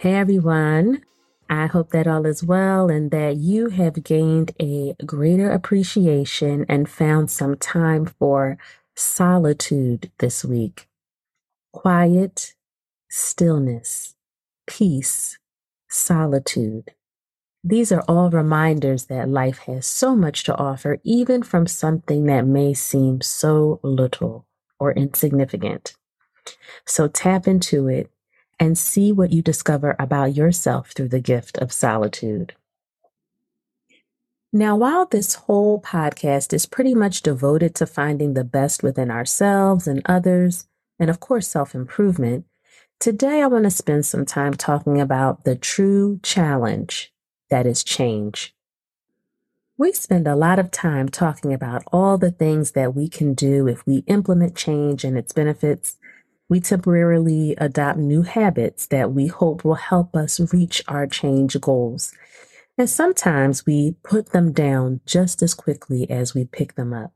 Hey everyone. I hope that all is well and that you have gained a greater appreciation and found some time for solitude this week. Quiet, stillness, peace, solitude. These are all reminders that life has so much to offer, even from something that may seem so little or insignificant. So tap into it and see what you discover about yourself through the gift of solitude. Now, while this whole podcast is pretty much devoted to finding the best within ourselves and others, and of course, self improvement, today I want to spend some time talking about the true challenge that is change. We spend a lot of time talking about all the things that we can do if we implement change and its benefits we temporarily adopt new habits that we hope will help us reach our change goals. And sometimes we put them down just as quickly as we pick them up.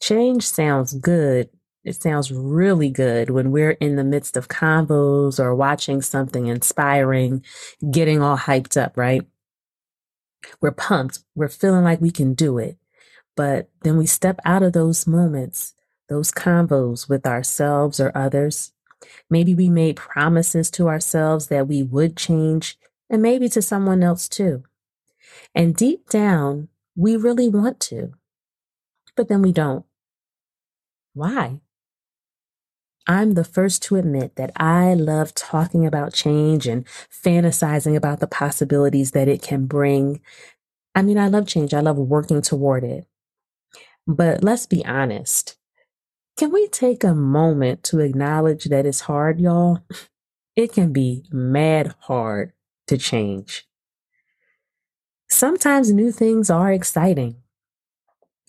Change sounds good. It sounds really good when we're in the midst of convos or watching something inspiring, getting all hyped up, right? We're pumped. We're feeling like we can do it. But then we step out of those moments those convos with ourselves or others. Maybe we made promises to ourselves that we would change, and maybe to someone else too. And deep down, we really want to, but then we don't. Why? I'm the first to admit that I love talking about change and fantasizing about the possibilities that it can bring. I mean, I love change. I love working toward it. But let's be honest. Can we take a moment to acknowledge that it's hard, y'all? It can be mad hard to change. Sometimes new things are exciting.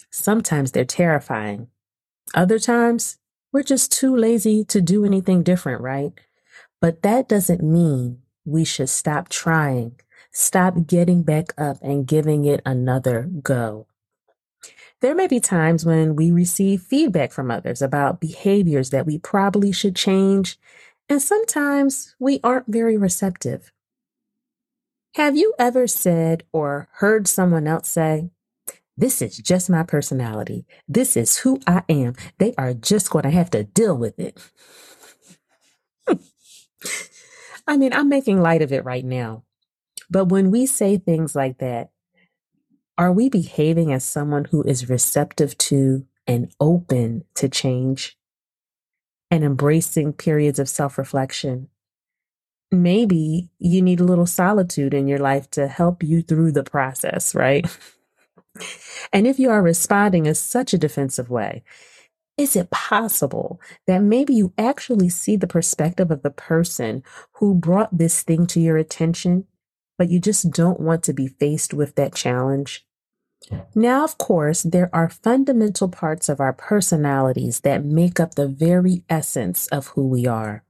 Sometimes they're terrifying. Other times, we're just too lazy to do anything different, right? But that doesn't mean we should stop trying, stop getting back up and giving it another go. There may be times when we receive feedback from others about behaviors that we probably should change, and sometimes we aren't very receptive. Have you ever said or heard someone else say, This is just my personality. This is who I am. They are just going to have to deal with it. I mean, I'm making light of it right now. But when we say things like that, are we behaving as someone who is receptive to and open to change and embracing periods of self reflection? Maybe you need a little solitude in your life to help you through the process, right? and if you are responding in such a defensive way, is it possible that maybe you actually see the perspective of the person who brought this thing to your attention, but you just don't want to be faced with that challenge? Now, of course, there are fundamental parts of our personalities that make up the very essence of who we are.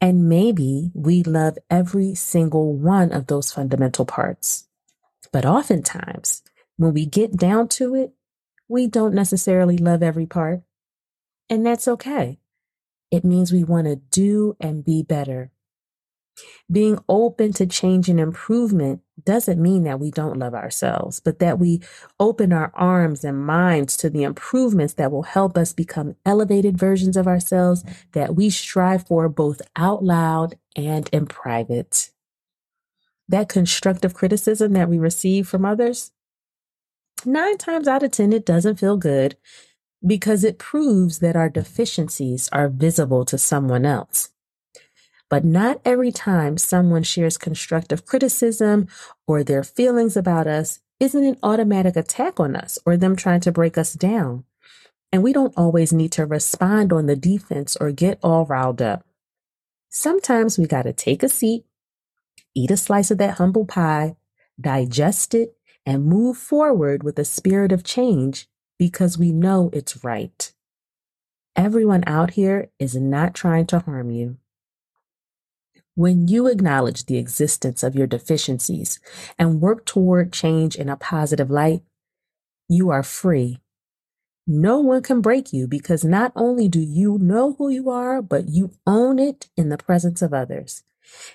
And maybe we love every single one of those fundamental parts. But oftentimes, when we get down to it, we don't necessarily love every part. And that's okay. It means we want to do and be better. Being open to change and improvement doesn't mean that we don't love ourselves, but that we open our arms and minds to the improvements that will help us become elevated versions of ourselves that we strive for both out loud and in private. That constructive criticism that we receive from others, nine times out of 10, it doesn't feel good because it proves that our deficiencies are visible to someone else. But not every time someone shares constructive criticism or their feelings about us isn't an automatic attack on us or them trying to break us down. And we don't always need to respond on the defense or get all riled up. Sometimes we got to take a seat, eat a slice of that humble pie, digest it, and move forward with a spirit of change because we know it's right. Everyone out here is not trying to harm you. When you acknowledge the existence of your deficiencies and work toward change in a positive light, you are free. No one can break you because not only do you know who you are, but you own it in the presence of others.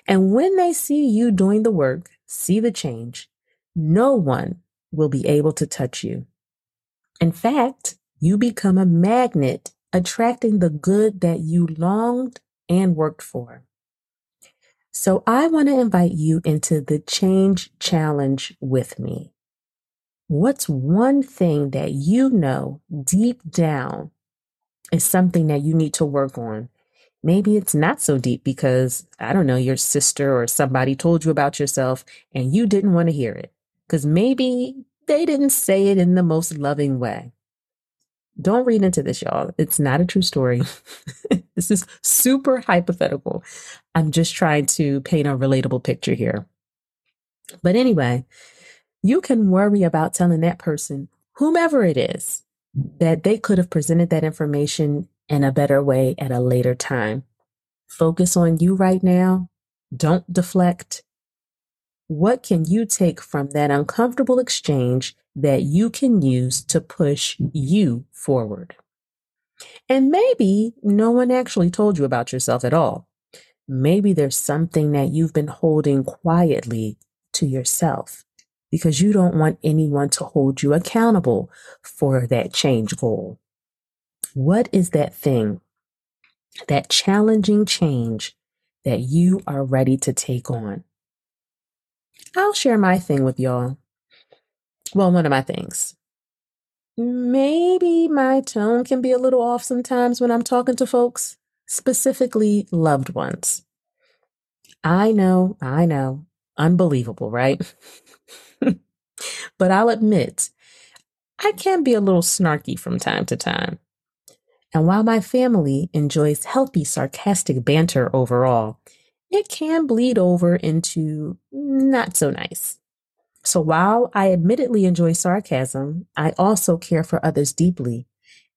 And when they see you doing the work, see the change, no one will be able to touch you. In fact, you become a magnet attracting the good that you longed and worked for. So I want to invite you into the change challenge with me. What's one thing that you know deep down is something that you need to work on? Maybe it's not so deep because, I don't know, your sister or somebody told you about yourself and you didn't want to hear it. Because maybe they didn't say it in the most loving way. Don't read into this, y'all. It's not a true story. this is super hypothetical. I'm just trying to paint a relatable picture here. But anyway, you can worry about telling that person, whomever it is, that they could have presented that information in a better way at a later time. Focus on you right now. Don't deflect. What can you take from that uncomfortable exchange that you can use to push you forward? And maybe no one actually told you about yourself at all. Maybe there's something that you've been holding quietly to yourself because you don't want anyone to hold you accountable for that change goal. What is that thing, that challenging change that you are ready to take on? I'll share my thing with y'all. Well, one of my things. Maybe my tone can be a little off sometimes when I'm talking to folks, specifically loved ones. I know, I know. Unbelievable, right? but I'll admit, I can be a little snarky from time to time. And while my family enjoys healthy, sarcastic banter overall, it can bleed over into not so nice. So while I admittedly enjoy sarcasm, I also care for others deeply.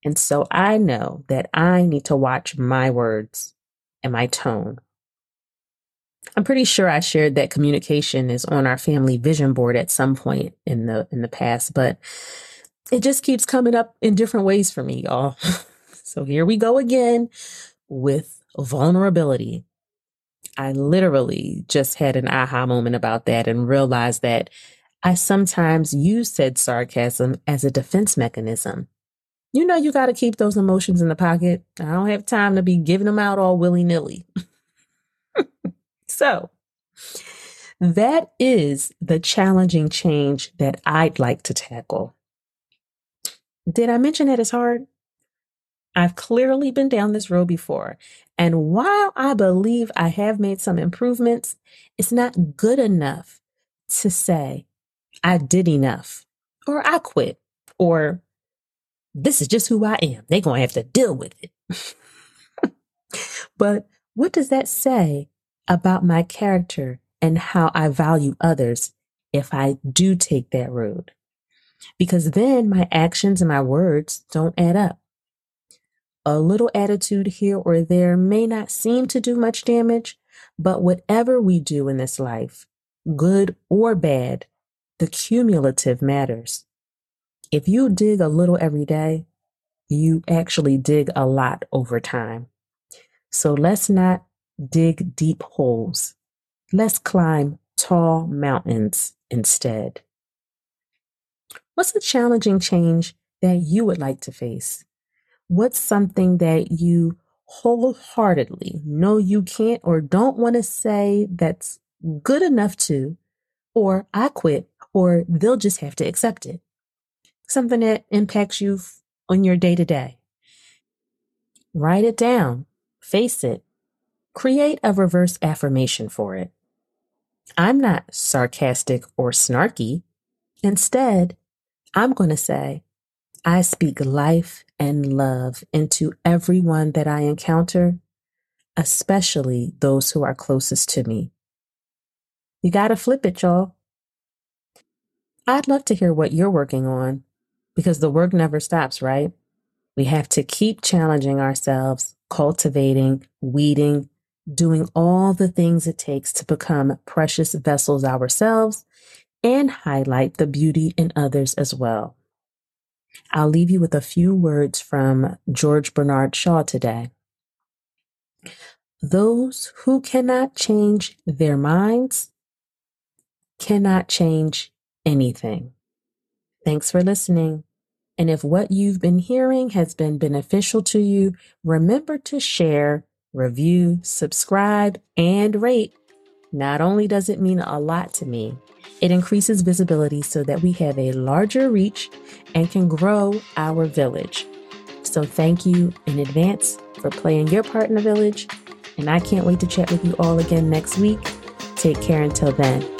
And so I know that I need to watch my words and my tone. I'm pretty sure I shared that communication is on our family vision board at some point in the in the past, but it just keeps coming up in different ways for me, y'all. so here we go again with vulnerability. I literally just had an aha moment about that and realized that I sometimes use said sarcasm as a defense mechanism. You know, you got to keep those emotions in the pocket. I don't have time to be giving them out all willy nilly. so, that is the challenging change that I'd like to tackle. Did I mention that it's hard? I've clearly been down this road before. And while I believe I have made some improvements, it's not good enough to say, I did enough, or I quit, or this is just who I am. They're going to have to deal with it. but what does that say about my character and how I value others if I do take that road? Because then my actions and my words don't add up. A little attitude here or there may not seem to do much damage, but whatever we do in this life, good or bad, the cumulative matters. If you dig a little every day, you actually dig a lot over time. So let's not dig deep holes. Let's climb tall mountains instead. What's a challenging change that you would like to face? What's something that you wholeheartedly know you can't or don't want to say that's good enough to, or I quit, or they'll just have to accept it? Something that impacts you on your day to day. Write it down, face it, create a reverse affirmation for it. I'm not sarcastic or snarky. Instead, I'm going to say, I speak life and love into everyone that I encounter. especially those who are closest to me. You got to flip it, y'all. I'd love to hear what you're working on because the work never stops, right? We have to keep challenging ourselves, cultivating, weeding, doing all the things it takes to become precious vessels ourselves and highlight the beauty in others as well. I'll leave you with a few words from George Bernard Shaw today. Those who cannot change their minds cannot change anything. Thanks for listening. And if what you've been hearing has been beneficial to you, remember to share, review, subscribe, and rate. Not only does it mean a lot to me, it increases visibility so that we have a larger reach and can grow our village. So, thank you in advance for playing your part in the village. And I can't wait to chat with you all again next week. Take care until then.